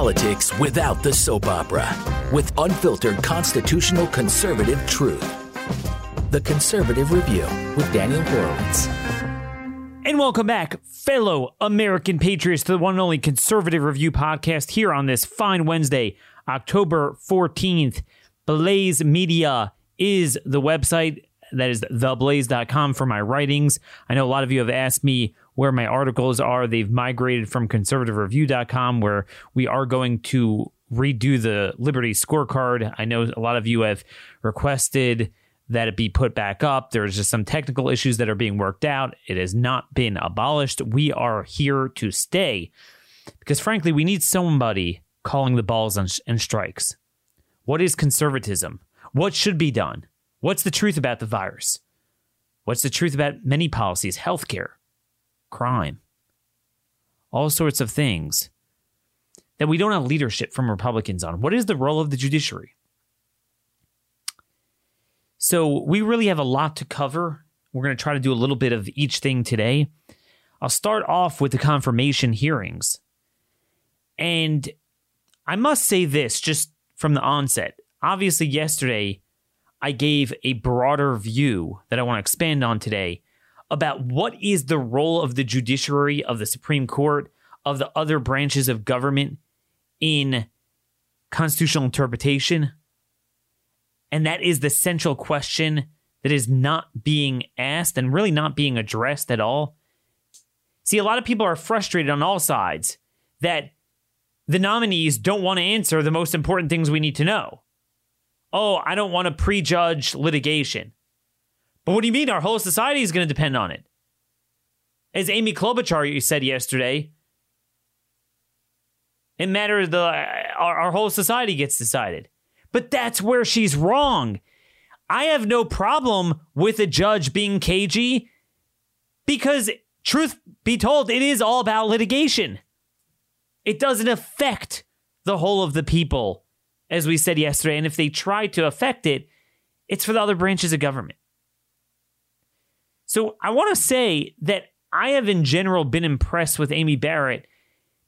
politics without the soap opera with unfiltered constitutional conservative truth. The Conservative Review with Daniel Horowitz. And welcome back, fellow American patriots, to the one and only Conservative Review podcast here on this fine Wednesday, October 14th. Blaze Media is the website. That is theblaze.com for my writings. I know a lot of you have asked me where my articles are. They've migrated from conservativereview.com, where we are going to redo the Liberty scorecard. I know a lot of you have requested that it be put back up. There's just some technical issues that are being worked out. It has not been abolished. We are here to stay because, frankly, we need somebody calling the balls and strikes. What is conservatism? What should be done? What's the truth about the virus? What's the truth about many policies, healthcare, crime, all sorts of things that we don't have leadership from Republicans on? What is the role of the judiciary? So we really have a lot to cover. We're going to try to do a little bit of each thing today. I'll start off with the confirmation hearings. And I must say this just from the onset. Obviously, yesterday, I gave a broader view that I want to expand on today about what is the role of the judiciary, of the Supreme Court, of the other branches of government in constitutional interpretation, and that is the central question that is not being asked and really not being addressed at all. See, a lot of people are frustrated on all sides that the nominees don't want to answer the most important things we need to know. Oh, I don't want to prejudge litigation. What do you mean our whole society is going to depend on it? As Amy Klobuchar said yesterday, it matters the uh, our, our whole society gets decided. But that's where she's wrong. I have no problem with a judge being cagey because, truth be told, it is all about litigation. It doesn't affect the whole of the people, as we said yesterday. And if they try to affect it, it's for the other branches of government. So I want to say that I have, in general, been impressed with Amy Barrett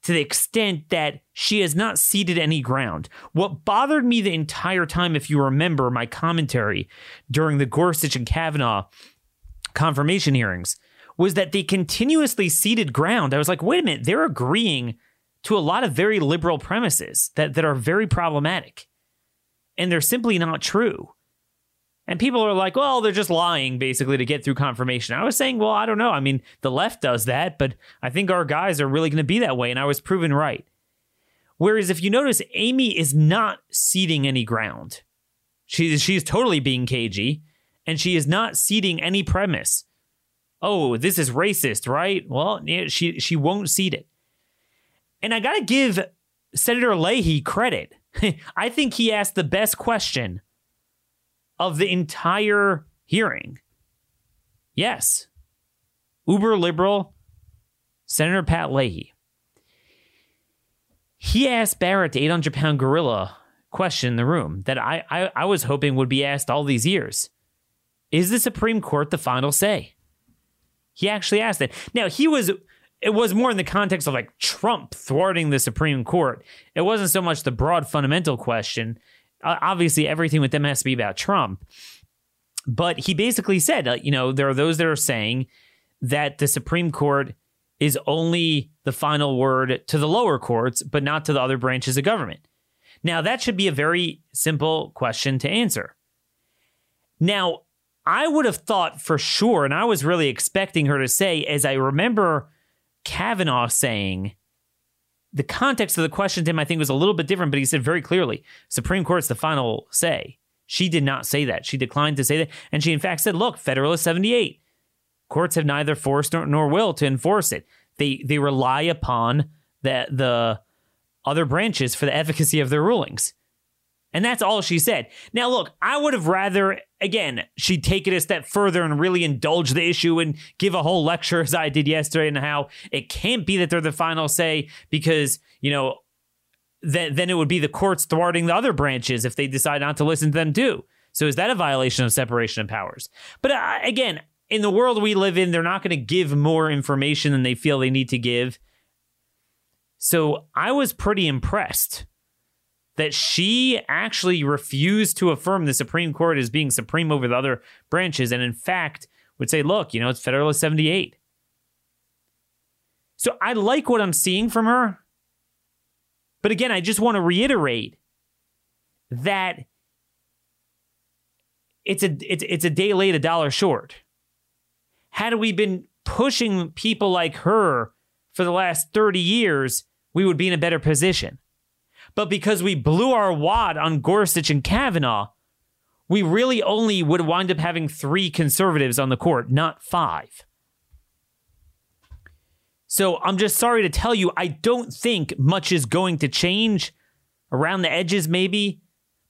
to the extent that she has not ceded any ground. What bothered me the entire time, if you remember my commentary during the Gorsuch and Kavanaugh confirmation hearings, was that they continuously ceded ground. I was like, wait a minute, they're agreeing to a lot of very liberal premises that, that are very problematic. And they're simply not true. And people are like, well, they're just lying basically to get through confirmation. I was saying, well, I don't know. I mean, the left does that, but I think our guys are really going to be that way. And I was proven right. Whereas if you notice, Amy is not ceding any ground. She, she's totally being cagey and she is not ceding any premise. Oh, this is racist, right? Well, she, she won't cede it. And I got to give Senator Leahy credit. I think he asked the best question of the entire hearing. Yes. Uber liberal Senator Pat Leahy. He asked Barrett, the 800 pound gorilla, question in the room that I, I, I was hoping would be asked all these years. Is the Supreme Court the final say? He actually asked it. Now, he was it was more in the context of like Trump thwarting the Supreme Court. It wasn't so much the broad fundamental question obviously everything with them has to be about Trump. But he basically said, uh, you know, there are those that are saying that the Supreme Court is only the final word to the lower courts, but not to the other branches of government. Now, that should be a very simple question to answer. Now, I would have thought for sure, and I was really expecting her to say, as I remember Kavanaugh saying, the context of the question to him, I think, was a little bit different, but he said very clearly, Supreme Court's the final say. She did not say that. She declined to say that. And she, in fact, said, look, Federalist 78. Courts have neither forced nor, nor will to enforce it. They they rely upon the, the other branches for the efficacy of their rulings. And that's all she said. Now, look, I would have rather, again, she'd take it a step further and really indulge the issue and give a whole lecture as I did yesterday and how it can't be that they're the final say because, you know, then, then it would be the courts thwarting the other branches if they decide not to listen to them too. So is that a violation of separation of powers? But uh, again, in the world we live in, they're not going to give more information than they feel they need to give. So I was pretty impressed that she actually refused to affirm the Supreme Court as being supreme over the other branches, and in fact would say, look, you know, it's Federalist 78. So I like what I'm seeing from her. But again, I just want to reiterate that it's a it's, it's a day late, a dollar short. Had we been pushing people like her for the last 30 years, we would be in a better position. But because we blew our wad on Gorsuch and Kavanaugh, we really only would wind up having three conservatives on the court, not five. So I'm just sorry to tell you, I don't think much is going to change around the edges, maybe.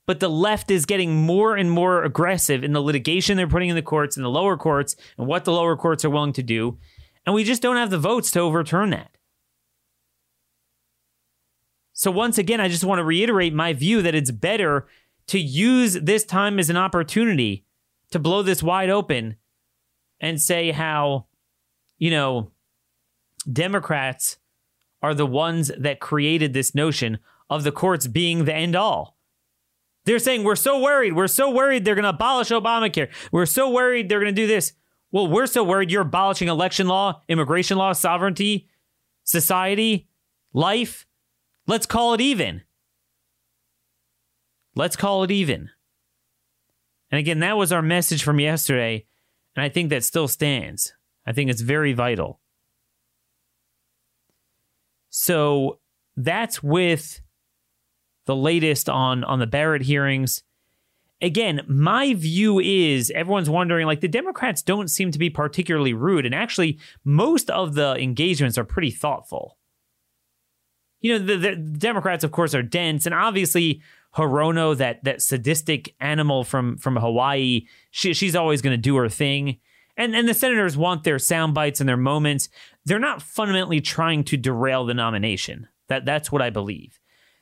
But the left is getting more and more aggressive in the litigation they're putting in the courts and the lower courts and what the lower courts are willing to do. And we just don't have the votes to overturn that. So, once again, I just want to reiterate my view that it's better to use this time as an opportunity to blow this wide open and say how, you know, Democrats are the ones that created this notion of the courts being the end all. They're saying, we're so worried. We're so worried they're going to abolish Obamacare. We're so worried they're going to do this. Well, we're so worried you're abolishing election law, immigration law, sovereignty, society, life. Let's call it even. Let's call it even. And again, that was our message from yesterday. And I think that still stands. I think it's very vital. So that's with the latest on on the Barrett hearings. Again, my view is everyone's wondering like the Democrats don't seem to be particularly rude and actually most of the engagements are pretty thoughtful. You know, the, the Democrats of course are dense and obviously Hirono, that that sadistic animal from from Hawaii, she, she's always going to do her thing. And and the senators want their sound bites and their moments. They're not fundamentally trying to derail the nomination. That that's what I believe.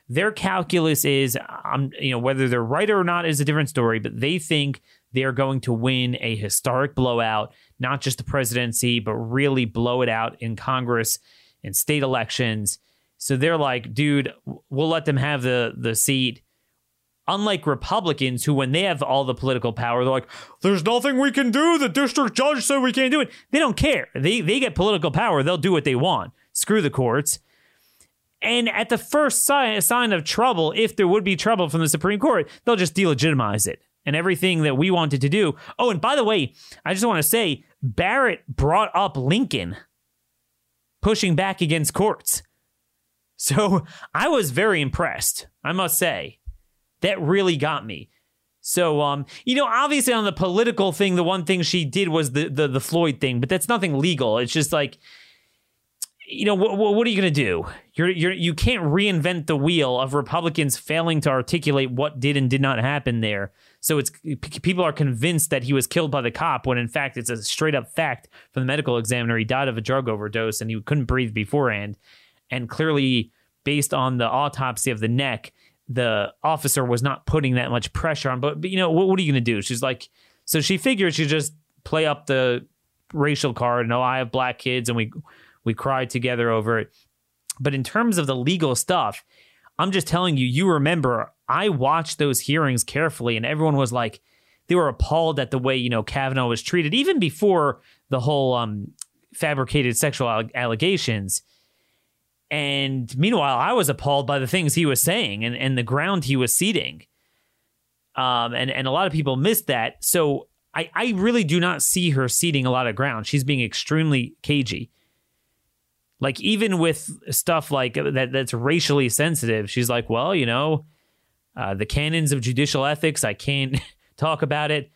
Their calculus is, um, you know, whether they're right or not is a different story. But they think they're going to win a historic blowout, not just the presidency, but really blow it out in Congress and state elections. So they're like, dude, we'll let them have the the seat Unlike Republicans, who, when they have all the political power, they're like, there's nothing we can do. The district judge said we can't do it. They don't care. They, they get political power. They'll do what they want. Screw the courts. And at the first sign, sign of trouble, if there would be trouble from the Supreme Court, they'll just delegitimize it and everything that we wanted to do. Oh, and by the way, I just want to say Barrett brought up Lincoln pushing back against courts. So I was very impressed, I must say that really got me. So, um, you know, obviously on the political thing, the one thing she did was the the, the Floyd thing, but that's nothing legal. It's just like, you know, what, what are you going to do? You're you're you can't reinvent the wheel of Republicans failing to articulate what did and did not happen there. So it's people are convinced that he was killed by the cop when in fact it's a straight up fact from the medical examiner. He died of a drug overdose and he couldn't breathe beforehand, and clearly based on the autopsy of the neck the officer was not putting that much pressure on. But, but you know, what, what are you going to do? She's like, so she figured she'd just play up the racial card. No, I have black kids, and we we cried together over it. But in terms of the legal stuff, I'm just telling you, you remember I watched those hearings carefully, and everyone was like, they were appalled at the way you know Kavanaugh was treated, even before the whole um, fabricated sexual allegations. And meanwhile, I was appalled by the things he was saying and, and the ground he was ceding. Um, and, and a lot of people missed that. So I, I really do not see her ceding a lot of ground. She's being extremely cagey. Like even with stuff like that that's racially sensitive, she's like, well, you know, uh, the canons of judicial ethics, I can't talk about it.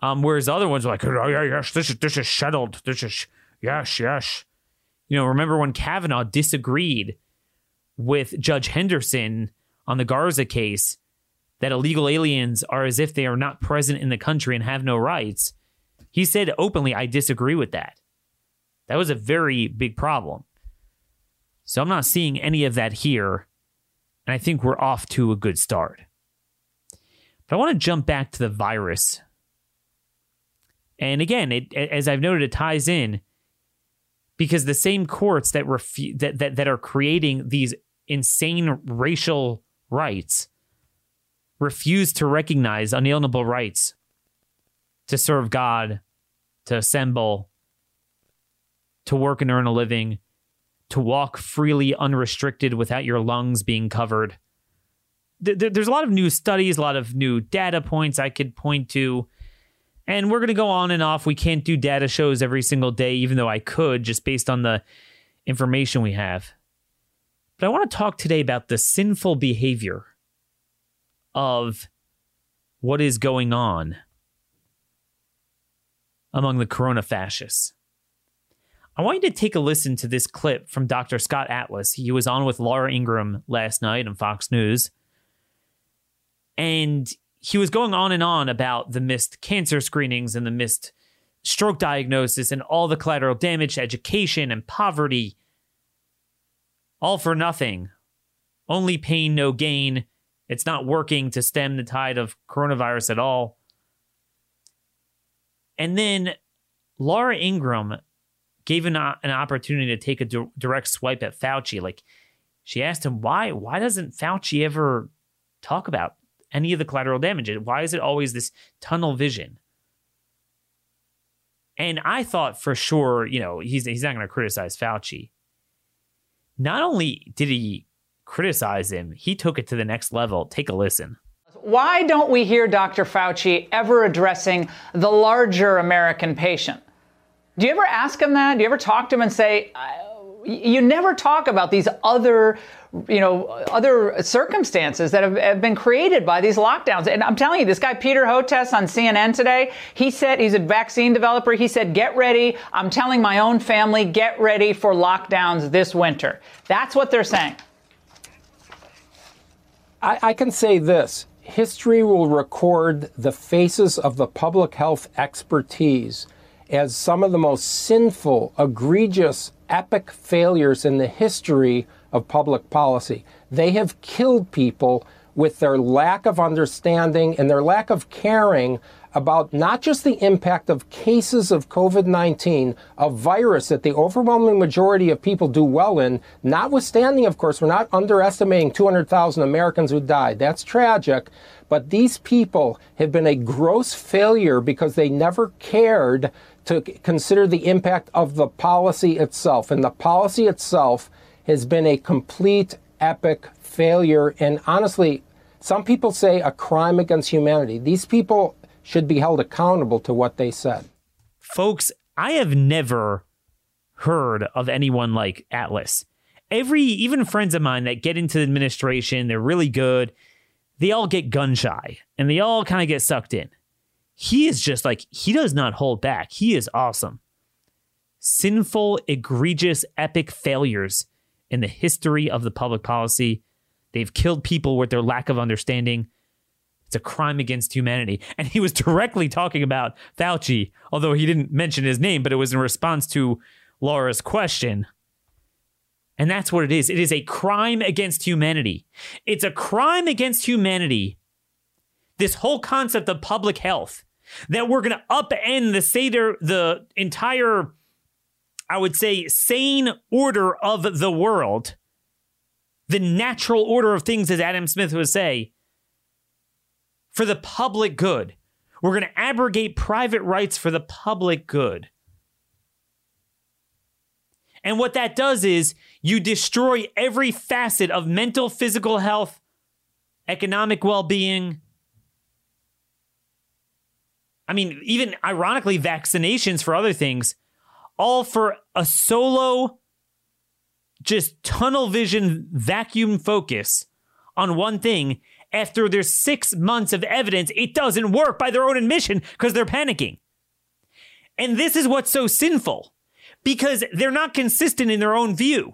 Um, whereas other ones are like, oh, yeah, yes, this is this is settled. This is yes, yes. You know, remember when Kavanaugh disagreed with Judge Henderson on the Garza case that illegal aliens are as if they are not present in the country and have no rights? He said openly, I disagree with that. That was a very big problem. So I'm not seeing any of that here. And I think we're off to a good start. But I want to jump back to the virus. And again, it, as I've noted, it ties in because the same courts that refu- that, that that are creating these insane racial rights refuse to recognize unalienable rights to serve God, to assemble, to work and earn a living, to walk freely unrestricted without your lungs being covered. There's a lot of new studies, a lot of new data points I could point to. And we're going to go on and off. We can't do data shows every single day, even though I could, just based on the information we have. But I want to talk today about the sinful behavior of what is going on among the corona fascists. I want you to take a listen to this clip from Dr. Scott Atlas. He was on with Laura Ingraham last night on Fox News. And he was going on and on about the missed cancer screenings and the missed stroke diagnosis and all the collateral damage to education and poverty all for nothing. Only pain, no gain. It's not working to stem the tide of coronavirus at all. And then Laura Ingraham gave an, uh, an opportunity to take a di- direct swipe at Fauci. Like she asked him, why, why doesn't Fauci ever talk about any of the collateral damage? Why is it always this tunnel vision? And I thought for sure, you know, he's, he's not going to criticize Fauci not only did he criticize him, he took it to the next level. Take a listen. Why don't we hear Dr. Fauci ever addressing the larger American patient? Do you ever ask him that? Do you ever talk to him and say, you never talk about these other you know, other circumstances that have, have, been created by these lockdowns. And I'm telling you, this guy, Peter Hotez on CNN today, he said he's a vaccine developer. He said, get ready. I'm telling my own family, get ready for lockdowns this winter. That's what they're saying. I, I can say this history will record the faces of the public health expertise as some of the most sinful, egregious, epic failures in the history of public policy. They have killed people with their lack of understanding and their lack of caring about not just the impact of cases of COVID 19, a virus that the overwhelming majority of people do well in, notwithstanding, of course, we're not underestimating 200,000 Americans who died. That's tragic. But these people have been a gross failure because they never cared to consider the impact of the policy itself. And the policy itself has been a complete epic failure. And honestly, some people say a crime against humanity. These people should be held accountable to what they said. Folks, I have never heard of anyone like Atlas. Every, even friends of mine that get into the administration, they're really good. They all get gun shy and they all kind of get sucked in. He is just like, he does not hold back. He is awesome. Sinful, egregious, epic failures in the history of the public policy. They've killed people with their lack of understanding. It's a crime against humanity. And he was directly talking about Fauci, although he didn't mention his name, but it was in response to Laura's question. And that's what it is. It is a crime against humanity. It's a crime against humanity. This whole concept of public health that we're going to upend the Seder, the entire I would say, sane order of the world, the natural order of things, as Adam Smith would say, for the public good. We're going to abrogate private rights for the public good. And what that does is you destroy every facet of mental, physical health, economic well being. I mean, even ironically, vaccinations for other things all for a solo, just tunnel vision vacuum focus on one thing after there's six months of evidence it doesn't work by their own admission because they're panicking. And this is what's so sinful because they're not consistent in their own view.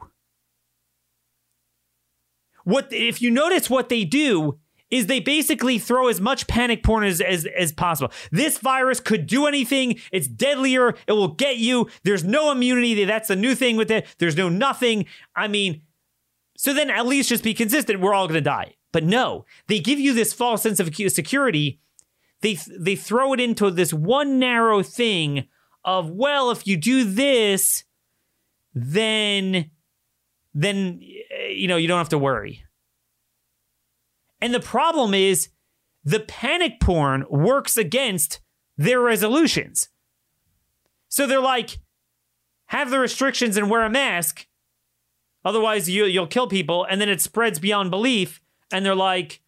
What if you notice what they do is they basically throw as much panic porn as, as, as possible. This virus could do anything. It's deadlier. It will get you. There's no immunity. That's the new thing with it. There's no nothing. I mean, so then at least just be consistent. We're all going to die. But no, they give you this false sense of security. They, they throw it into this one narrow thing of, well, if you do this, then then eh, you know you don't have to worry. And the problem is the panic porn works against their resolutions. So they're like, have the restrictions and wear a mask. Otherwise, you, you'll kill people. And then it spreads beyond belief. And they're like,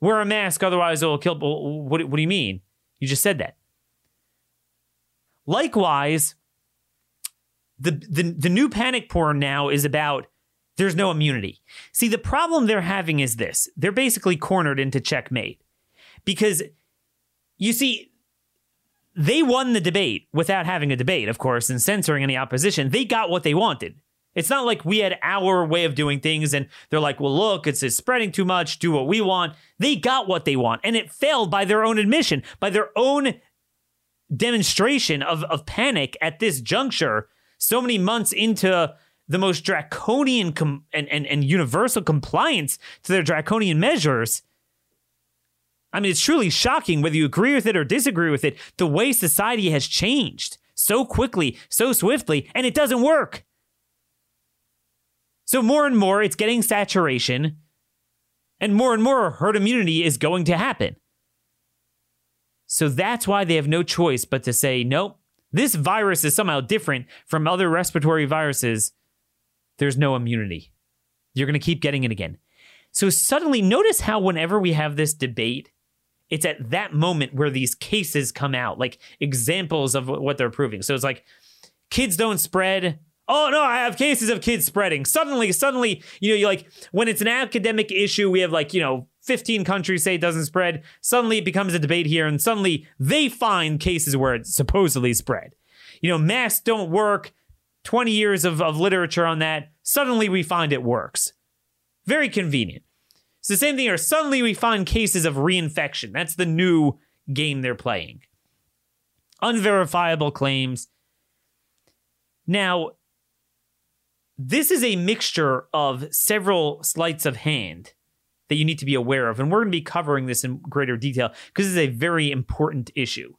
wear a mask. Otherwise, it'll kill. What, what do you mean? You just said that. Likewise, the, the, the new panic porn now is about there's no immunity. See, the problem they're having is this they're basically cornered into checkmate because you see, they won the debate without having a debate, of course, and censoring any opposition. They got what they wanted. It's not like we had our way of doing things and they're like, well, look, it's, it's spreading too much, do what we want. They got what they want, and it failed by their own admission, by their own demonstration of, of panic at this juncture, so many months into the most draconian com- and, and, and universal compliance to their draconian measures. I mean, it's truly shocking whether you agree with it or disagree with it, the way society has changed so quickly, so swiftly, and it doesn't work. So, more and more, it's getting saturation, and more and more herd immunity is going to happen. So, that's why they have no choice but to say, nope, this virus is somehow different from other respiratory viruses there's no immunity. You're going to keep getting it again. So suddenly, notice how whenever we have this debate, it's at that moment where these cases come out, like examples of what they're proving. So it's like kids don't spread. Oh no, I have cases of kids spreading. Suddenly, suddenly, you know, you like when it's an academic issue, we have like, you know, 15 countries say it doesn't spread. Suddenly it becomes a debate here, and suddenly they find cases where it supposedly spread. You know, masks don't work. 20 years of, of literature on that. Suddenly we find it works. Very convenient. It's the same thing here. Suddenly we find cases of reinfection. That's the new game they're playing. Unverifiable claims. Now, this is a mixture of several sleights of hand that you need to be aware of. And we're going to be covering this in greater detail because is a very important issue.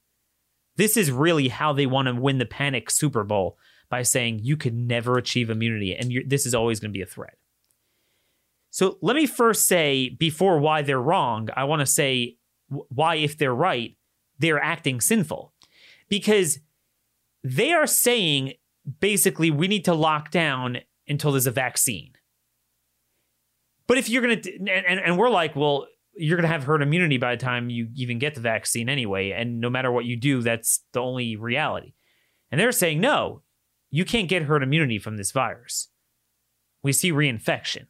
This is really how they want to win the panic Super Bowl by saying you could never achieve immunity and this is always going to be a threat. So let me first say, before why they're wrong, I want to say why, if they're right, they're acting sinful. Because they are saying basically we need to lock down until there's a vaccine. But if you're going to, and, and we're like, well, you're going to have herd immunity by the time you even get the vaccine anyway. And no matter what you do, that's the only reality. And they're saying, no, you can't get herd immunity from this virus. We see reinfection.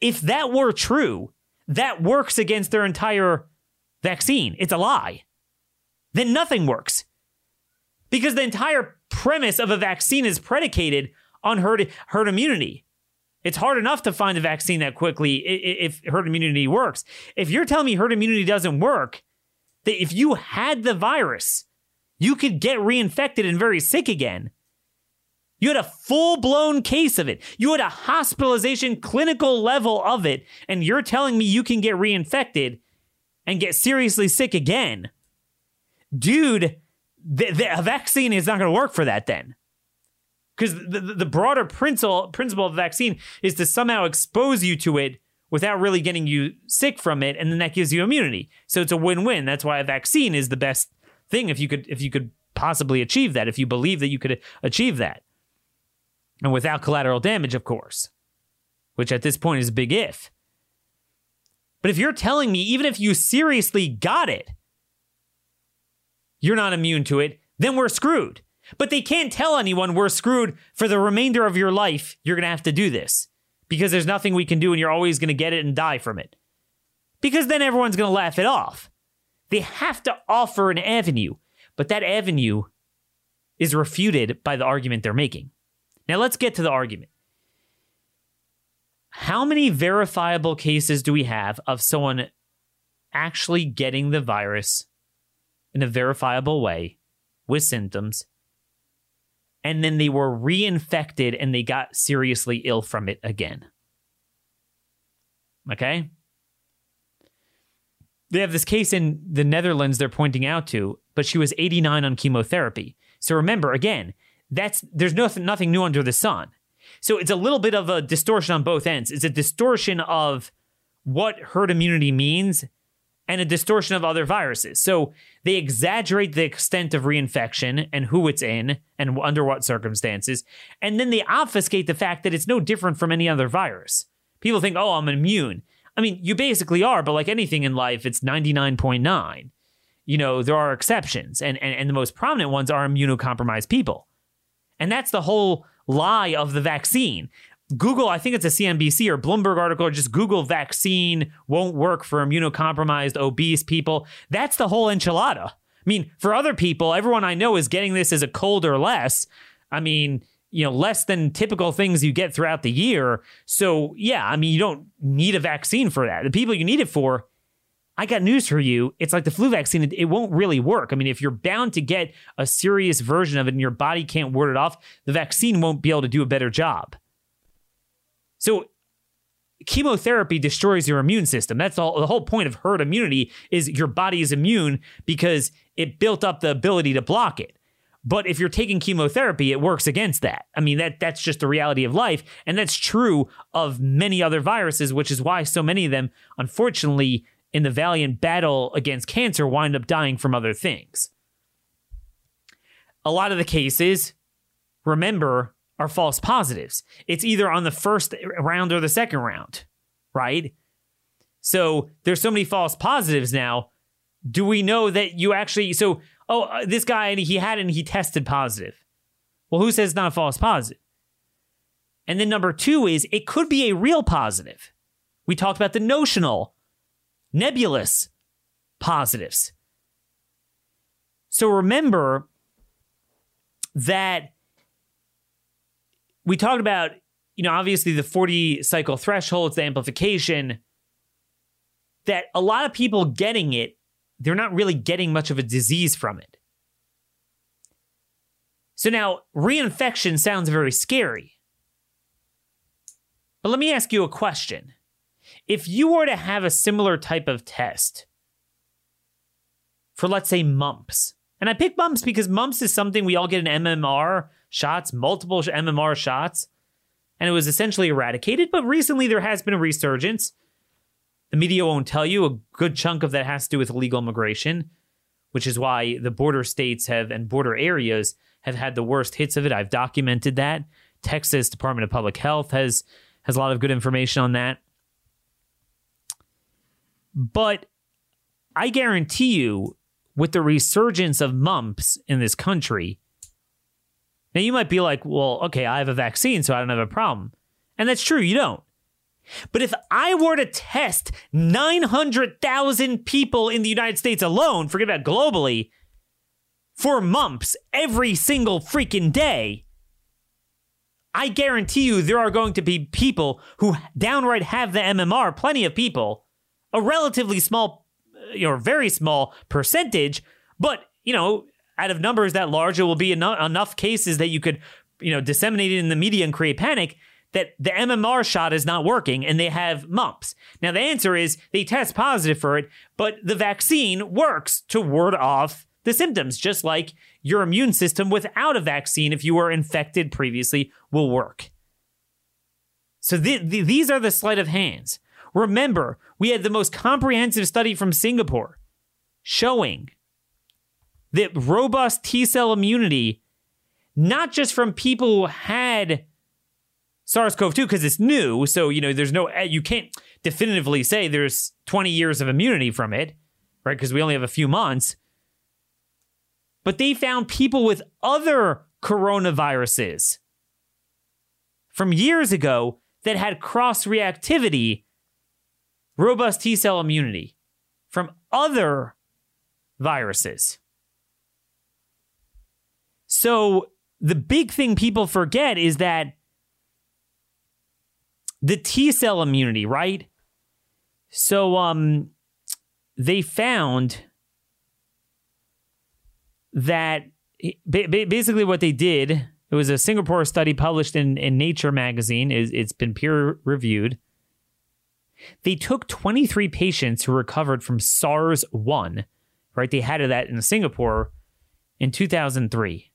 If that were true, that works against their entire vaccine. It's a lie. Then nothing works. Because the entire premise of a vaccine is predicated on herd, herd immunity. It's hard enough to find a vaccine that quickly if herd immunity works. If you're telling me herd immunity doesn't work, that if you had the virus, you could get reinfected and very sick again, you had a full blown case of it. You had a hospitalization clinical level of it. And you're telling me you can get reinfected and get seriously sick again. Dude, the, the vaccine is not going to work for that then. Because the, the broader principle, principle of the vaccine is to somehow expose you to it without really getting you sick from it. And then that gives you immunity. So it's a win win. That's why a vaccine is the best thing if you could if you could possibly achieve that, if you believe that you could achieve that and without collateral damage, of course, which at this point is a big if. But if you're telling me, even if you seriously got it, you're not immune to it, then we're screwed. But they can't tell anyone we're screwed for the remainder of your life. You're going to have to do this because there's nothing we can do and you're always going to get it and die from it. Because then everyone's going to laugh it off. They have to offer an avenue, but that avenue is refuted by the argument they're making. Now let's get to the argument. How many verifiable cases do we have of someone actually getting the virus in a verifiable way with symptoms and then they were reinfected and they got seriously ill from it again? Okay? They have this case in the Netherlands they're pointing out to, but she was 89 on chemotherapy. So remember, again, that's there's nothing nothing new under the sun. So it's a little bit of a distortion on both ends. It's a distortion of what herd immunity means and a distortion of other viruses. So they exaggerate the extent of reinfection and who it's in and under what circumstances. And then they obfuscate the fact that it's no different from any other virus. People think, oh, I'm immune. I mean, you basically are, but like anything in life, it's 99.9. You know, there are exceptions, and, and, and the most prominent ones are immunocompromised people. And that's the whole lie of the vaccine. Google, I think it's a CNBC or Bloomberg article, or just Google vaccine won't work for immunocompromised, obese people. That's the whole enchilada. I mean, for other people, everyone I know is getting this as a cold or less. I mean, you know, less than typical things you get throughout the year. So, yeah, I mean, you don't need a vaccine for that. The people you need it for, I got news for you. It's like the flu vaccine, it, it won't really work. I mean, if you're bound to get a serious version of it and your body can't ward it off, the vaccine won't be able to do a better job. So chemotherapy destroys your immune system. That's all the whole point of herd immunity is your body is immune because it built up the ability to block it. But if you're taking chemotherapy, it works against that. I mean, that that's just the reality of life. And that's true of many other viruses, which is why so many of them, unfortunately, in the valiant battle against cancer, wind up dying from other things. A lot of the cases, remember, are false positives. It's either on the first round or the second round, right? So there's so many false positives now. Do we know that you actually so oh uh, this guy and he had and he tested positive. Well, who says it's not a false positive? And then number 2 is it could be a real positive. We talked about the notional nebulous positives. So remember that we talked about, you know, obviously the 40 cycle thresholds, the amplification, that a lot of people getting it, they're not really getting much of a disease from it. So now, reinfection sounds very scary. But let me ask you a question. If you were to have a similar type of test for, let's say, mumps, and I pick mumps because mumps is something we all get an MMR shots, multiple MMR shots, and it was essentially eradicated. But recently there has been a resurgence. The media won't tell you. A good chunk of that has to do with illegal immigration, which is why the border states have and border areas have had the worst hits of it. I've documented that. Texas Department of Public Health has has a lot of good information on that. But I guarantee you, with the resurgence of mumps in this country, now, you might be like, well, okay, I have a vaccine, so I don't have a problem. And that's true, you don't. But if I were to test 900,000 people in the United States alone, forget about globally, for mumps every single freaking day, I guarantee you there are going to be people who downright have the MMR, plenty of people, a relatively small, uh, you know, very small percentage, but, you know, out of numbers that large, it will be enough, cases that you could, you know, disseminate it in the media and create panic that the MMR shot is not working and they have mumps. Now, the answer is they test positive for it, but the vaccine works to ward off the symptoms, just like your immune system without a vaccine, if you were infected previously, will work. So th- th- these are the sleight of hands. Remember, we had the most comprehensive study from Singapore showing that robust T cell immunity, not just from people who had SARS CoV 2 because it's new. So, you know, there's no, you can't definitively say there's 20 years of immunity from it, right? Because we only have a few months. But they found people with other coronaviruses from years ago that had cross reactivity, robust T cell immunity from other viruses. So the big thing people forget is that the T cell immunity, right? So um they found that basically what they did it was a Singapore study published in, in Nature magazine. It's been peer reviewed. They took 23 patients who recovered from SARS 1, right? They had that in Singapore in 2003.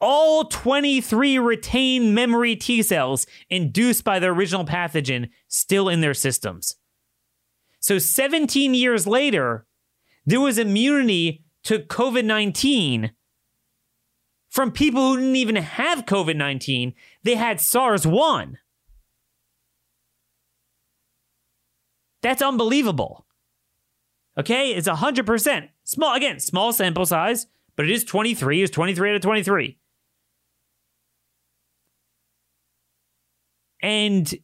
all 23 retained memory T cells induced by the original pathogen still in their systems. So 17 years later, there was immunity to COVID 19 from people who didn't even have COVID 19. They had SARS 1. That's unbelievable. Okay, it's 100%. Small, again, small sample size, but it is 23. It's 23 out of 23. And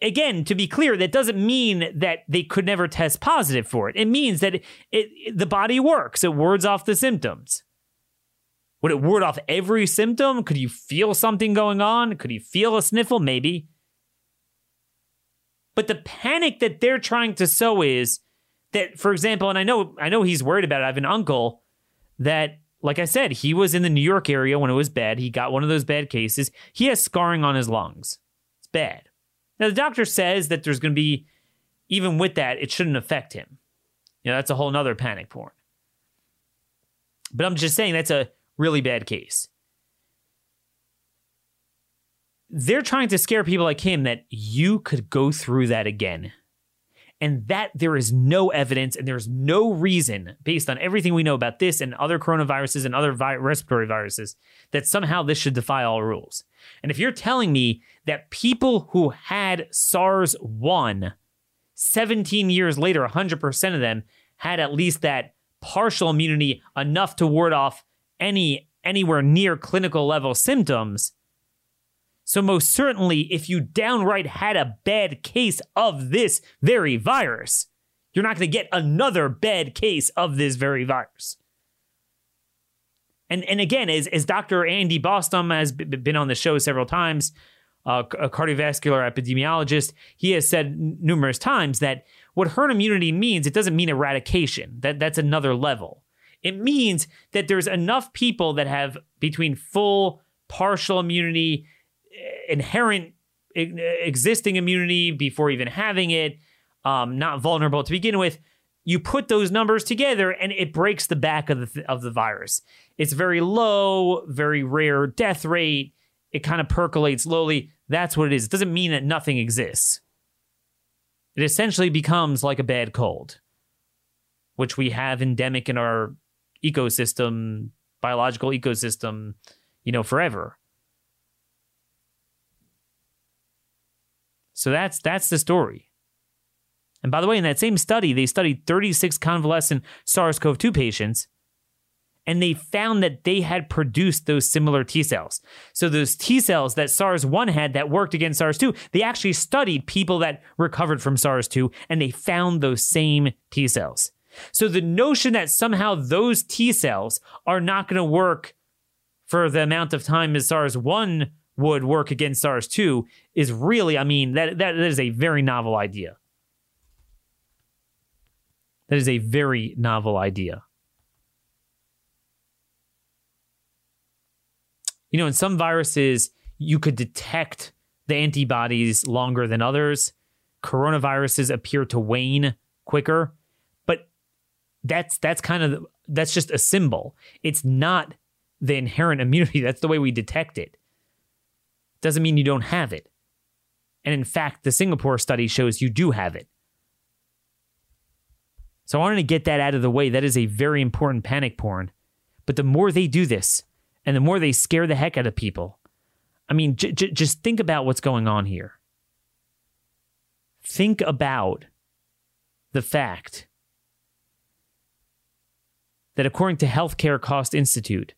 again, to be clear, that doesn't mean that they could never test positive for it. It means that it, it, the body works, it wards off the symptoms. Would it ward off every symptom? Could you feel something going on? Could you feel a sniffle? Maybe. But the panic that they're trying to sow is that, for example, and I know I know he's worried about it. I have an uncle that like I said, he was in the New York area when it was bad. He got one of those bad cases. He has scarring on his lungs. It's bad. Now, the doctor says that there's going to be, even with that, it shouldn't affect him. You know, that's a whole nother panic porn. But I'm just saying that's a really bad case. They're trying to scare people like him that you could go through that again and that there is no evidence and there's no reason based on everything we know about this and other coronaviruses and other vi- respiratory viruses that somehow this should defy all rules. And if you're telling me that people who had SARS 1 17 years later 100% of them had at least that partial immunity enough to ward off any anywhere near clinical level symptoms so, most certainly, if you downright had a bad case of this very virus, you're not going to get another bad case of this very virus. And, and again, as, as Dr. Andy Bostom has been on the show several times, uh, a cardiovascular epidemiologist, he has said numerous times that what herd immunity means, it doesn't mean eradication. That, that's another level. It means that there's enough people that have between full, partial immunity, inherent existing immunity before even having it, um, not vulnerable to begin with. You put those numbers together, and it breaks the back of the of the virus. It's very low, very rare death rate. It kind of percolates slowly. That's what it is. It doesn't mean that nothing exists. It essentially becomes like a bad cold, which we have endemic in our ecosystem, biological ecosystem, you know, forever. So that's that's the story. And by the way, in that same study, they studied 36 convalescent SARS-CoV-2 patients and they found that they had produced those similar T cells. So those T cells that SARS-1 had that worked against SARS-2, they actually studied people that recovered from SARS-2 and they found those same T cells. So the notion that somehow those T cells are not going to work for the amount of time as SARS-1 would work against SARS 2 is really, I mean, that, that is a very novel idea. That is a very novel idea. You know, in some viruses, you could detect the antibodies longer than others. Coronaviruses appear to wane quicker, but that's that's kind of that's just a symbol. It's not the inherent immunity. That's the way we detect it doesn't mean you don't have it. And in fact, the Singapore study shows you do have it. So I wanted to get that out of the way. That is a very important panic porn. But the more they do this, and the more they scare the heck out of people, I mean, j- j- just think about what's going on here. Think about the fact that according to Healthcare Cost Institute,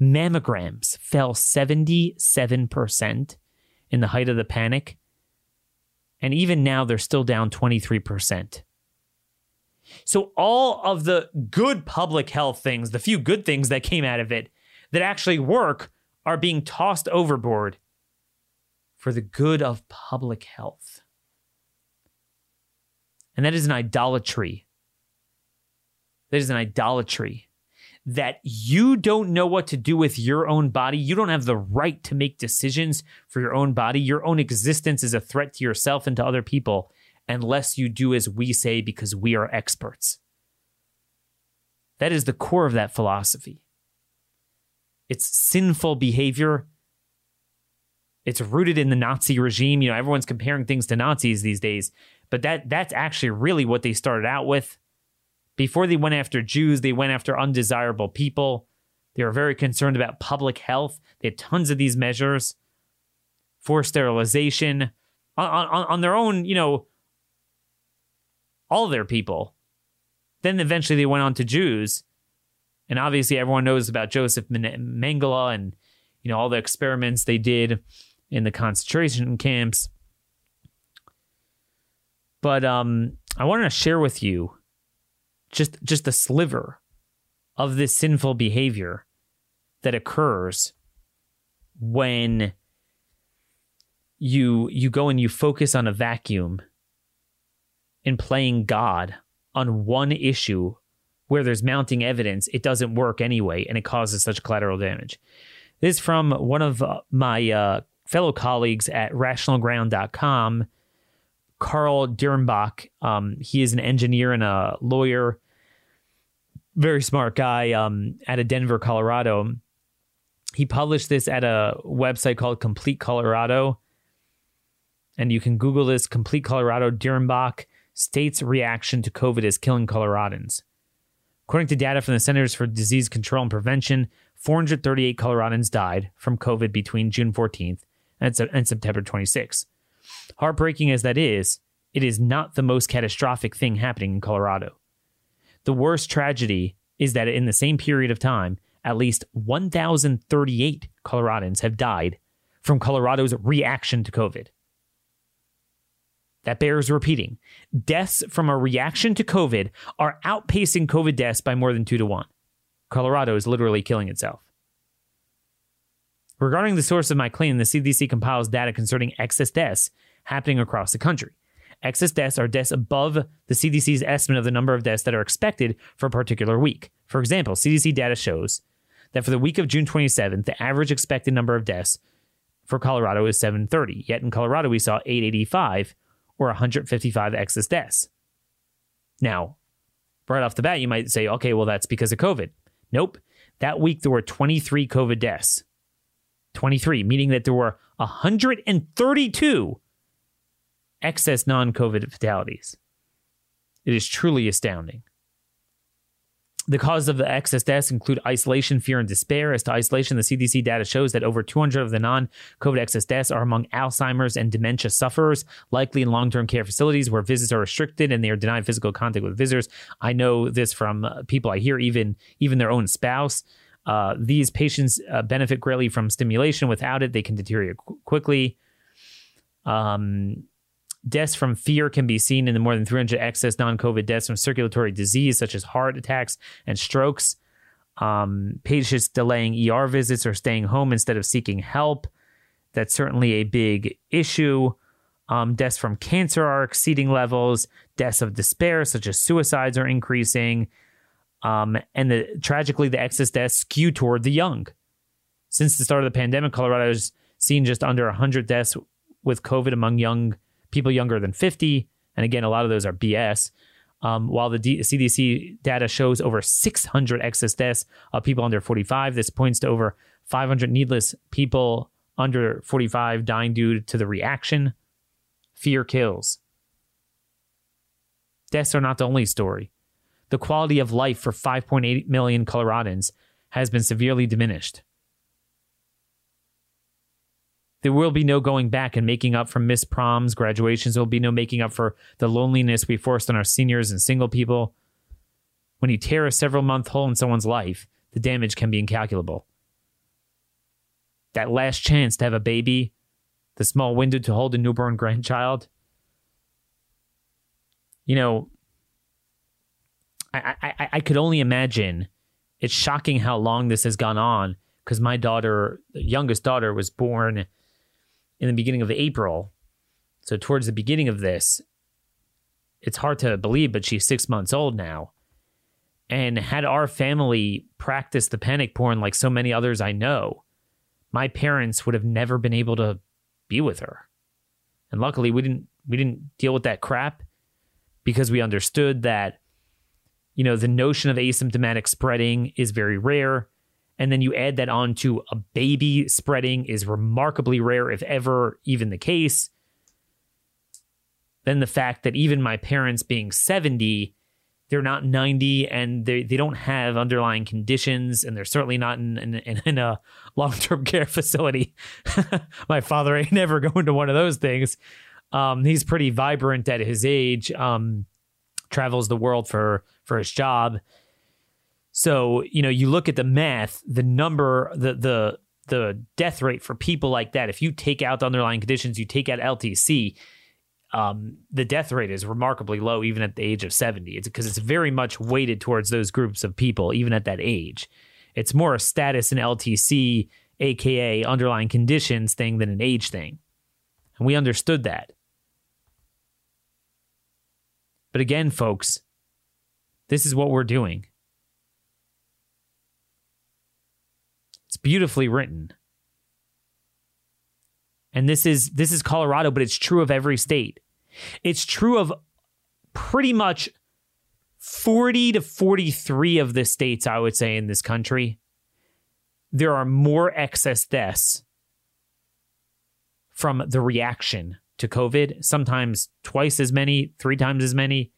mammograms fell 77% in the height of the panic. And even now, they're still down 23%. So, all of the good public health things, the few good things that came out of it that actually work, are being tossed overboard for the good of public health. And that is an idolatry. That is an idolatry that you don't know what to do with your own body. You don't have the right to make decisions for your own body. Your own existence is a threat to yourself and to other people unless you do as we say because we are experts. That is the core of that philosophy. It's sinful behavior. It's rooted in the Nazi regime. You know, everyone's comparing things to Nazis these days, but that that's actually really what they started out with. Before they went after Jews, they went after undesirable people. They were very concerned about public health. They had tons of these measures, forced sterilization on, on, on their own, you know, all their people. Then eventually they went on to Jews. And obviously everyone knows about Joseph Mengele and, you know, all the experiments they did in the concentration camps. But um, I wanted to share with you just just a sliver of this sinful behavior that occurs when you you go and you focus on a vacuum in playing God on one issue where there's mounting evidence, it doesn't work anyway, and it causes such collateral damage. This is from one of uh, my uh, fellow colleagues at rationalground.com, Karl Dierenbach. Um, he is an engineer and a lawyer, very smart guy um, out of Denver, Colorado. He published this at a website called Complete Colorado. And you can Google this Complete Colorado Dierenbach State's reaction to COVID is killing Coloradans. According to data from the Centers for Disease Control and Prevention, 438 Coloradans died from COVID between June 14th and, and September 26th. Heartbreaking as that is, it is not the most catastrophic thing happening in Colorado. The worst tragedy is that in the same period of time, at least 1,038 Coloradans have died from Colorado's reaction to COVID. That bears repeating. Deaths from a reaction to COVID are outpacing COVID deaths by more than two to one. Colorado is literally killing itself. Regarding the source of my claim, the CDC compiles data concerning excess deaths happening across the country. Excess deaths are deaths above the CDC's estimate of the number of deaths that are expected for a particular week. For example, CDC data shows that for the week of June 27th, the average expected number of deaths for Colorado is 730. Yet in Colorado, we saw 885 or 155 excess deaths. Now, right off the bat, you might say, okay, well, that's because of COVID. Nope. That week, there were 23 COVID deaths. 23, meaning that there were 132 excess non COVID fatalities. It is truly astounding. The causes of the excess deaths include isolation, fear, and despair. As to isolation, the CDC data shows that over 200 of the non COVID excess deaths are among Alzheimer's and dementia sufferers, likely in long term care facilities where visits are restricted and they are denied physical contact with visitors. I know this from uh, people I hear, even, even their own spouse. Uh, these patients uh, benefit greatly from stimulation. Without it, they can deteriorate qu- quickly. Um, Deaths from fear can be seen in the more than 300 excess non COVID deaths from circulatory disease, such as heart attacks and strokes. Um, patients delaying ER visits or staying home instead of seeking help. That's certainly a big issue. Um, deaths from cancer are exceeding levels. Deaths of despair, such as suicides, are increasing. Um, and the, tragically, the excess deaths skew toward the young. Since the start of the pandemic, Colorado has seen just under 100 deaths with COVID among young people younger than 50. And again, a lot of those are BS. Um, while the D- CDC data shows over 600 excess deaths of people under 45, this points to over 500 needless people under 45 dying due to the reaction. Fear kills. Deaths are not the only story. The quality of life for 5.8 million Coloradans has been severely diminished. There will be no going back and making up for missed proms, graduations. There will be no making up for the loneliness we forced on our seniors and single people. When you tear a several month hole in someone's life, the damage can be incalculable. That last chance to have a baby, the small window to hold a newborn grandchild. You know, I, I, I could only imagine. It's shocking how long this has gone on because my daughter, youngest daughter, was born in the beginning of April. So towards the beginning of this, it's hard to believe, but she's six months old now. And had our family practiced the panic porn like so many others I know, my parents would have never been able to be with her. And luckily we didn't we didn't deal with that crap because we understood that you know the notion of asymptomatic spreading is very rare and then you add that on to a baby spreading is remarkably rare, if ever even the case. Then the fact that even my parents being 70, they're not 90 and they, they don't have underlying conditions and they're certainly not in, in, in a long-term care facility. my father ain't never going to one of those things. Um, he's pretty vibrant at his age, um, travels the world for, for his job so, you know, you look at the math, the number, the the the death rate for people like that, if you take out the underlying conditions, you take out LTC, um, the death rate is remarkably low even at the age of 70. It's because it's very much weighted towards those groups of people, even at that age. It's more a status in LTC, aka underlying conditions thing than an age thing. And we understood that. But again, folks, this is what we're doing. Beautifully written. And this is this is Colorado, but it's true of every state. It's true of pretty much 40 to 43 of the states, I would say, in this country. There are more excess deaths from the reaction to COVID, sometimes twice as many, three times as many,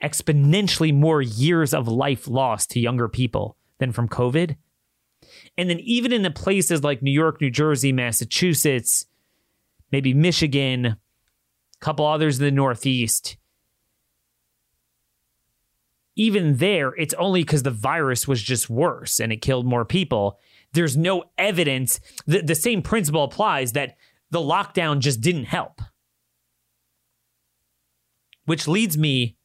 exponentially more years of life lost to younger people than from COVID. And then even in the places like New York, New Jersey, Massachusetts, maybe Michigan, a couple others in the Northeast, even there, it's only because the virus was just worse and it killed more people. There's no evidence. The, the same principle applies that the lockdown just didn't help. Which leads me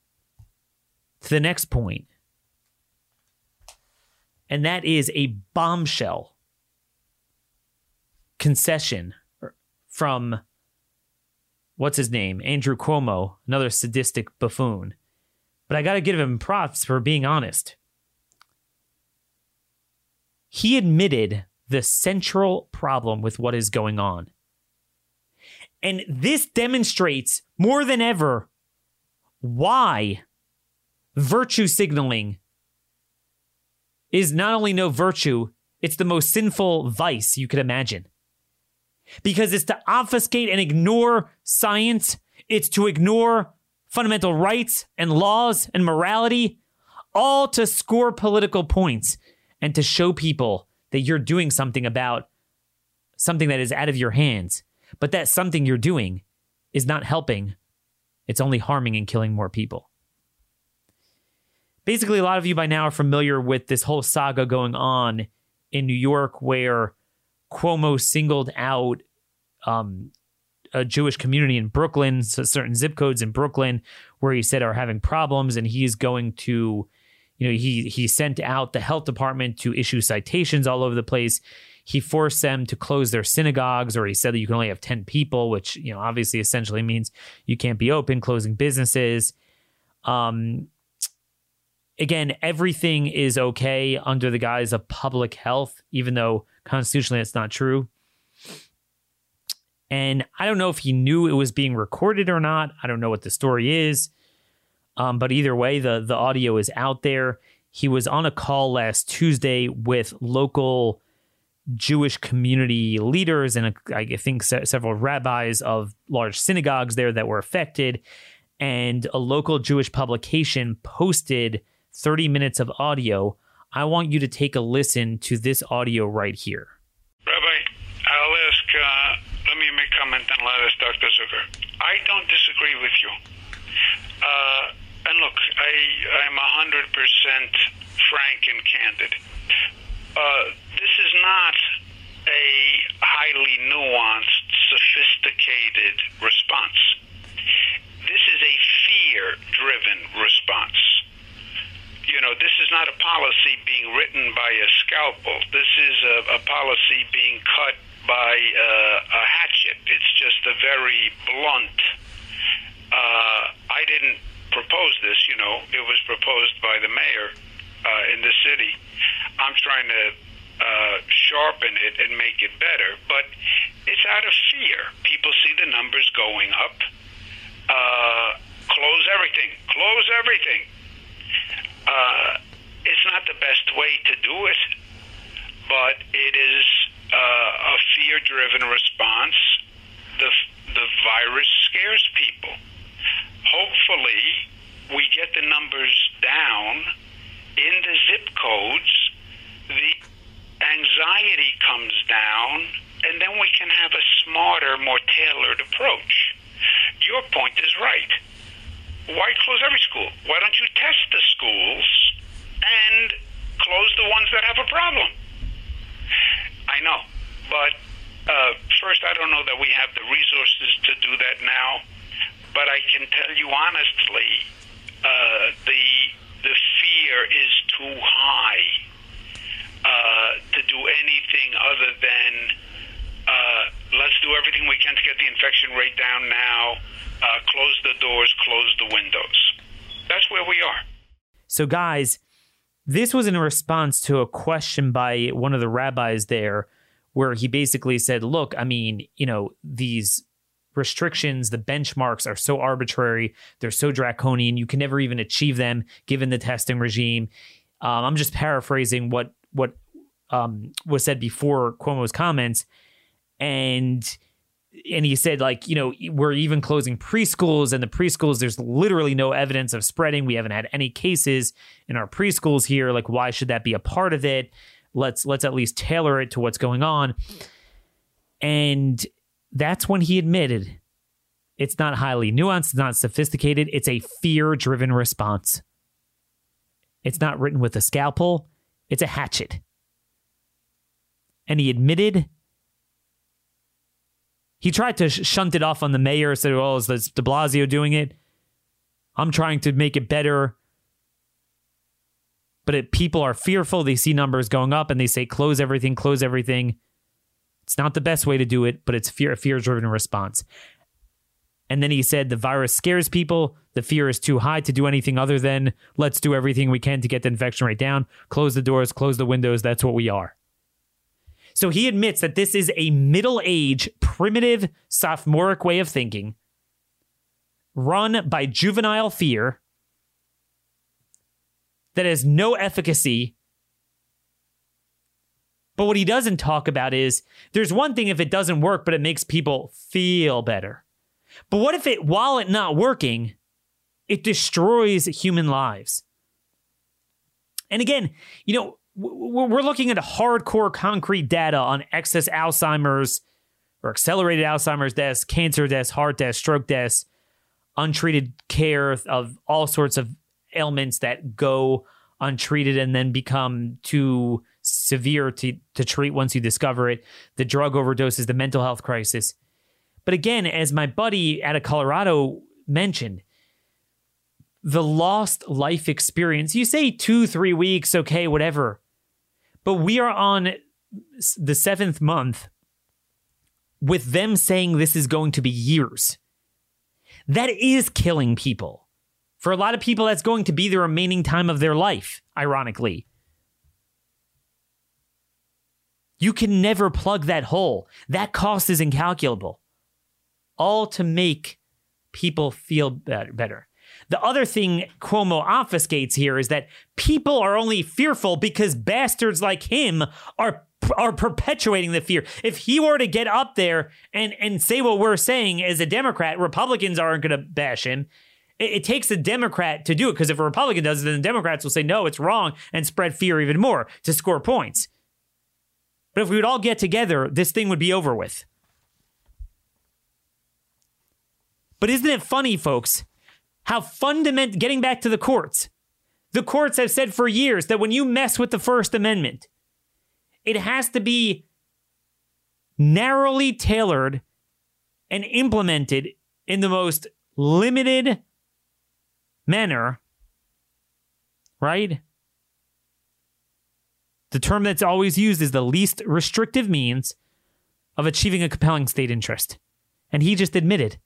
to the next point and that is a bombshell concession from what's his name? Andrew Cuomo, another sadistic buffoon. But I got to give him props for being honest. He admitted the central problem with what is going on. And this demonstrates more than ever why virtue signaling is not only no virtue, it's the most sinful vice you could imagine. Because it's to obfuscate and ignore science, it's to ignore fundamental rights and laws and morality, all to score political points and to show people that you're doing something about something that is out of your hands. But that something you're doing is not helping, it's only harming and killing more people basically, a lot of you by now are familiar with this whole saga going on in New York where Cuomo singled out um, a Jewish community in Brooklyn, so certain zip codes in Brooklyn, where he said are having problems, and he's going to, you know, he he sent out the health department to issue citations all over the place. He forced them to close their synagogues, or he said that you can only have ten people, which you know obviously essentially means you can't be open, closing businesses. Um, again, everything is okay under the guise of public health, even though constitutionally it's not true. And I don't know if he knew it was being recorded or not. I don't know what the story is. Um, but either way, the the audio is out there. He was on a call last Tuesday with local Jewish community leaders and I think se- several rabbis of large synagogues there that were affected. And a local Jewish publication posted 30 minutes of audio, I want you to take a listen to this audio right here. Rabbi, I'll ask, uh, let me make comment and let us Dr. Zucker. I don't disagree with you. Uh, and look, I, I'm 100% frank and candid. Uh, this is not a highly nuanced, sophisticated response. This is a fear driven response you know, this is not a policy being written by a scalpel. This is a, a policy being cut by uh, a hatchet. It's just a very blunt. Uh, I didn't propose this, you know. It was proposed by the mayor uh, in the city. I'm trying to uh, sharpen it and make it better, but it's out of fear. People see the numbers going up. Uh, close everything. Close everything uh, it's not the best way to do it, but it is uh, a fear-driven response. The the virus scares people. Hopefully, we get the numbers down in the zip codes. The anxiety comes down, and then we can have a smarter, more tailored approach. Your point is right. Why close every school? Why don't you test the schools and close the ones that have a problem? I know, but uh, first, I don't know that we have the resources to do that now, but I can tell you honestly, uh, the the fear is too high uh, to do anything other than uh, let's do everything we can to get the infection rate down now. Uh, close the doors, close the windows. That's where we are. So, guys, this was in response to a question by one of the rabbis there, where he basically said, Look, I mean, you know, these restrictions, the benchmarks are so arbitrary, they're so draconian, you can never even achieve them given the testing regime. Um, I'm just paraphrasing what what um, was said before Cuomo's comments, and and he said like you know we're even closing preschools and the preschools there's literally no evidence of spreading. We haven't had any cases in our preschools here. Like why should that be a part of it? Let's let's at least tailor it to what's going on. And that's when he admitted it's not highly nuanced it's not sophisticated it's a fear driven response. It's not written with a scalpel it's a hatchet. And he admitted he tried to sh- shunt it off on the mayor, said, "Well, is this De Blasio doing it?" I'm trying to make it better, but it, people are fearful. They see numbers going up, and they say, "Close everything, close everything." It's not the best way to do it, but it's fear, a fear-driven response. And then he said, "The virus scares people. The fear is too high to do anything other than let's do everything we can to get the infection rate down. Close the doors, close the windows. That's what we are." So he admits that this is a middle age, primitive, sophomoric way of thinking run by juvenile fear that has no efficacy. But what he doesn't talk about is there's one thing if it doesn't work, but it makes people feel better. But what if it, while it not working, it destroys human lives? And again, you know, we're looking at hardcore concrete data on excess Alzheimer's or accelerated Alzheimer's deaths, cancer deaths, heart deaths, stroke deaths, untreated care of all sorts of ailments that go untreated and then become too severe to, to treat once you discover it, the drug overdoses, the mental health crisis. But again, as my buddy out of Colorado mentioned, the lost life experience, you say two, three weeks, okay, whatever. But we are on the seventh month with them saying this is going to be years. That is killing people. For a lot of people, that's going to be the remaining time of their life, ironically. You can never plug that hole. That cost is incalculable. All to make people feel better. The other thing Cuomo obfuscates here is that people are only fearful because bastards like him are are perpetuating the fear. If he were to get up there and and say what we're saying as a Democrat, Republicans aren't going to bash him. It, it, takes a Democrat to do it because if a Republican does it, then the Democrats will say no, it's wrong and spread fear even more to score points. But if we would all get together, this thing would be over with. But isn't it funny, folks, how fundamental, getting back to the courts, the courts have said for years that when you mess with the First Amendment, it has to be narrowly tailored and implemented in the most limited manner, right? The term that's always used is the least restrictive means of achieving a compelling state interest. And he just admitted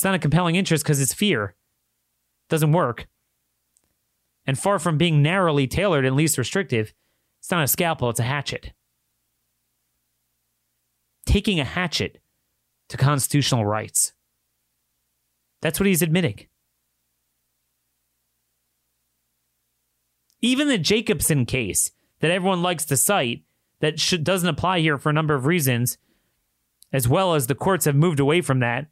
it's not a compelling interest because it's fear. It doesn't work. And far from being narrowly tailored and least restrictive, it's not a scalpel, it's a hatchet. Taking a hatchet to constitutional rights. That's what he's admitting. Even the Jacobson case that everyone likes to cite that should, doesn't apply here for a number of reasons, as well as the courts have moved away from that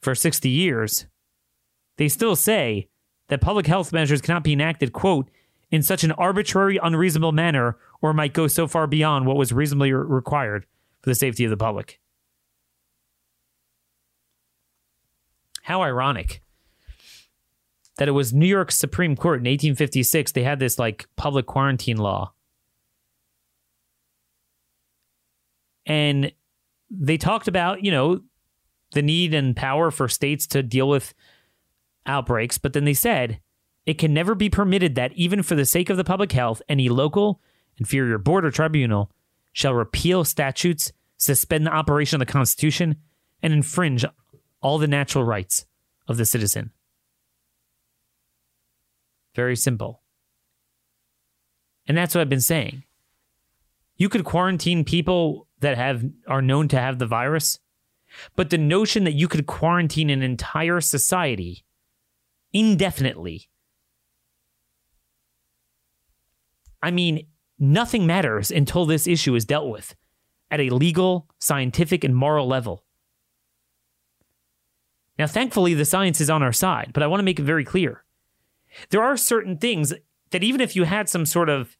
for 60 years, they still say that public health measures cannot be enacted, quote, in such an arbitrary, unreasonable manner or might go so far beyond what was reasonably re- required for the safety of the public. How ironic that it was New York Supreme Court in 1856. They had this like public quarantine law. And they talked about, you know, the need and power for states to deal with outbreaks, but then they said it can never be permitted that, even for the sake of the public health, any local, inferior board, or tribunal shall repeal statutes, suspend the operation of the Constitution, and infringe all the natural rights of the citizen. Very simple. And that's what I've been saying. You could quarantine people that have are known to have the virus, but the notion that you could quarantine an entire society indefinitely I mean, nothing matters until this issue is dealt with at a legal, scientific, and moral level. Now, thankfully, the science is on our side, but I want to make it very clear. There are certain things that, even if you had some sort of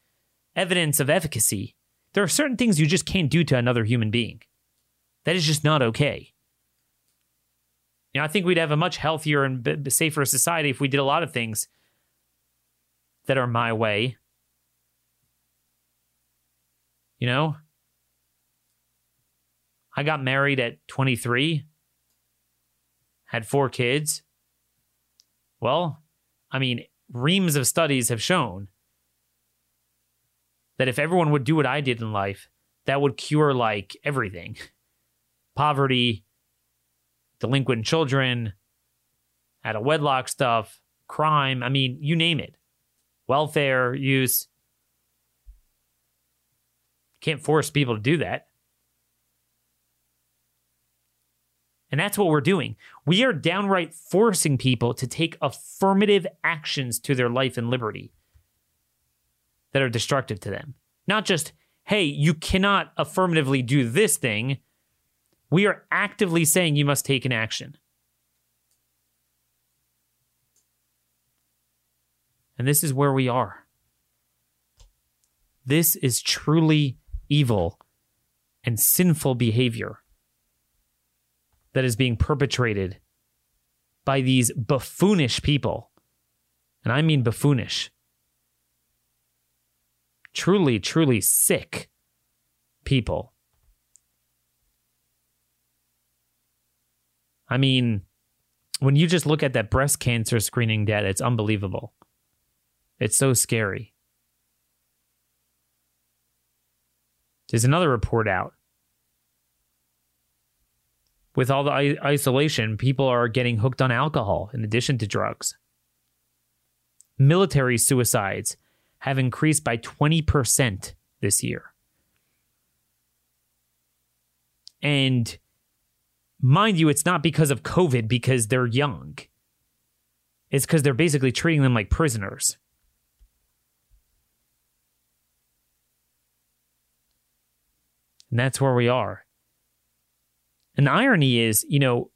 evidence of efficacy, there are certain things you just can't do to another human being. That is just not okay. You know, I think we'd have a much healthier and safer society if we did a lot of things that are my way. You know, I got married at 23 had four kids. Well, I mean, reams of studies have shown that if everyone would do what I did in life, that would cure like everything poverty, delinquent children, out of wedlock stuff, crime. I mean, you name it. Welfare use. Can't force people to do that. And that's what we're doing. We are downright forcing people to take affirmative actions to their life and liberty that are destructive to them. Not just, hey, you cannot affirmatively do this thing. We are actively saying you must take an action. And this is where we are. This is truly evil and sinful behavior that is being perpetrated by these buffoonish people. And I mean buffoonish. Truly, truly sick people. I mean, when you just look at that breast cancer screening data, it's unbelievable. It's so scary. There's another report out with all the isolation, people are getting hooked on alcohol in addition to drugs. Military suicides have increased by 20% this year. And mind you, it's not because of COVID, because they're young. It's because they're basically treating them like prisoners. And that's where we are. And the irony is, you know,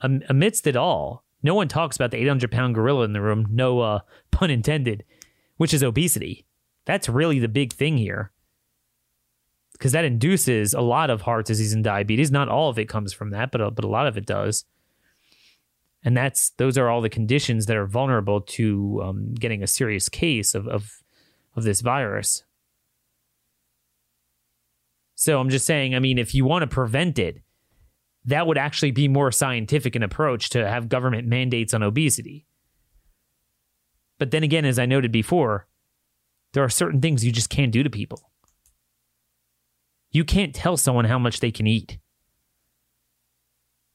amidst it all, no one talks about the 800 pound gorilla in the room, no uh, pun intended, which is obesity. That's really the big thing here. Because that induces a lot of heart disease and diabetes. Not all of it comes from that, but a, but a lot of it does. And that's those are all the conditions that are vulnerable to um, getting a serious case of, of of this virus. So I'm just saying, I mean, if you want to prevent it, that would actually be more scientific an approach to have government mandates on obesity. But then again, as I noted before, there are certain things you just can't do to people. You can't tell someone how much they can eat.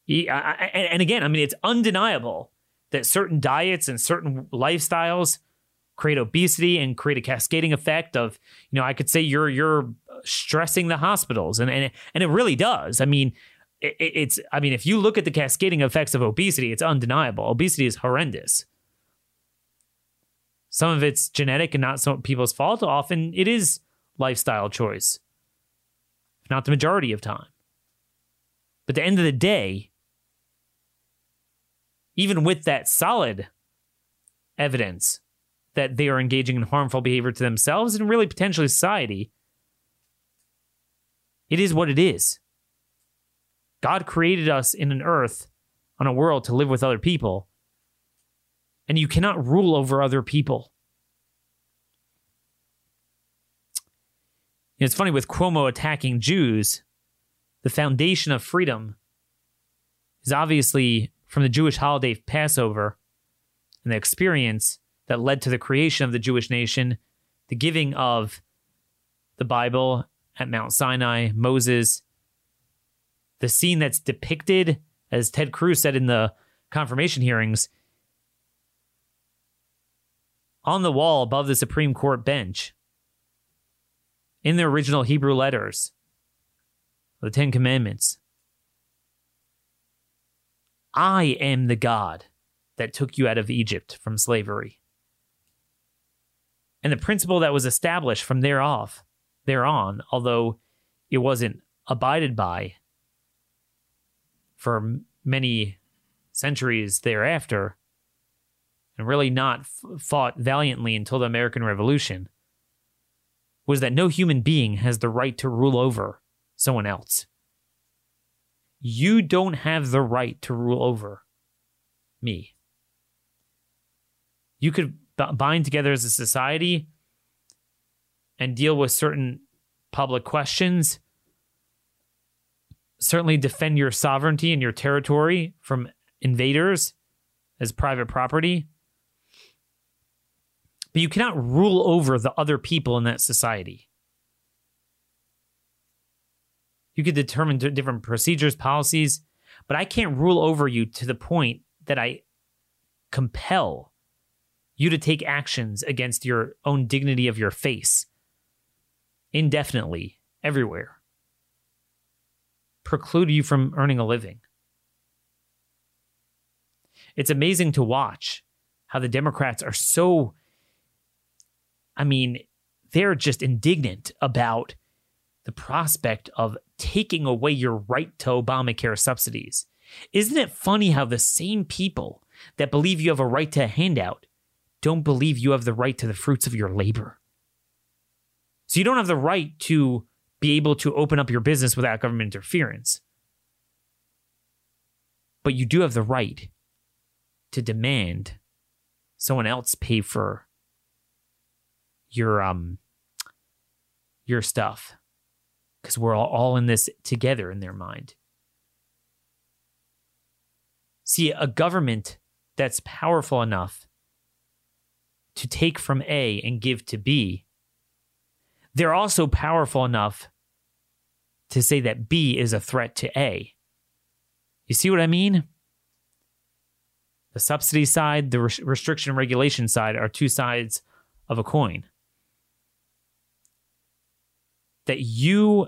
And again, I mean, it's undeniable that certain diets and certain lifestyles create obesity and create a cascading effect of, you know, I could say you're you're stressing the hospitals, and and and it really does. I mean, it, it's I mean, if you look at the cascading effects of obesity, it's undeniable. Obesity is horrendous. Some of it's genetic and not some people's fault. Often it is lifestyle choice, not the majority of time. But at the end of the day, even with that solid evidence that they are engaging in harmful behavior to themselves and really potentially society, it is what it is. God created us in an earth, on a world to live with other people, and you cannot rule over other people. It's funny with Cuomo attacking Jews, the foundation of freedom is obviously from the Jewish holiday Passover and the experience that led to the creation of the Jewish nation, the giving of the Bible at Mount Sinai, Moses, the scene that's depicted, as Ted Cruz said in the confirmation hearings, on the wall above the Supreme Court bench, in the original Hebrew letters, the Ten Commandments. I am the God that took you out of Egypt from slavery. And the principle that was established from there off, thereon, although it wasn't abided by for many centuries thereafter, and really not f- fought valiantly until the American Revolution, was that no human being has the right to rule over someone else. You don't have the right to rule over me. You could b- bind together as a society and deal with certain public questions, certainly defend your sovereignty and your territory from invaders as private property. But you cannot rule over the other people in that society. You could determine different procedures, policies, but I can't rule over you to the point that I compel you to take actions against your own dignity of your face indefinitely everywhere. Preclude you from earning a living. It's amazing to watch how the Democrats are so, I mean, they're just indignant about the prospect of taking away your right to Obamacare subsidies. Isn't it funny how the same people that believe you have a right to a handout don't believe you have the right to the fruits of your labor? So you don't have the right to be able to open up your business without government interference. But you do have the right to demand someone else pay for your um your stuff because we're all, all in this together in their mind. See, a government that's powerful enough to take from A and give to B, they're also powerful enough to say that B is a threat to A. You see what I mean? The subsidy side, the restriction and regulation side are two sides of a coin that you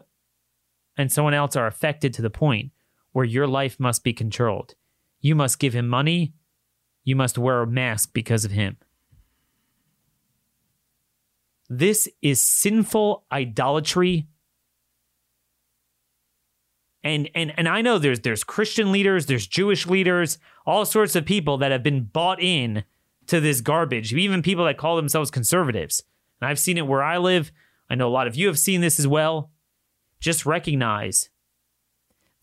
and someone else are affected to the point where your life must be controlled. You must give him money. You must wear a mask because of him. This is sinful idolatry. And, and and I know there's there's Christian leaders, there's Jewish leaders, all sorts of people that have been bought in to this garbage, even people that call themselves conservatives. And I've seen it where I live. I know a lot of you have seen this as well. Just recognize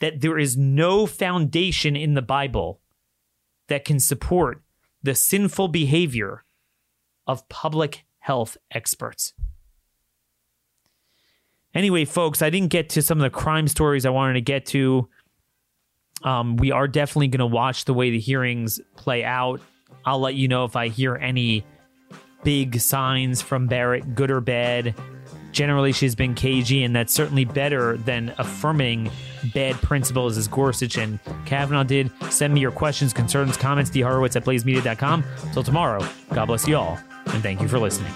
that there is no foundation in the Bible that can support the sinful behavior of public health experts. Anyway, folks, I didn't get to some of the crime stories I wanted to get to. Um, we are definitely going to watch the way the hearings play out. I'll let you know if I hear any big signs from Barrett, good or bad. Generally, she's been cagey, and that's certainly better than affirming bad principles as Gorsuch and Kavanaugh did. Send me your questions, concerns, comments, dhorowitz at blazemedia.com. Till tomorrow, God bless you all, and thank you for listening.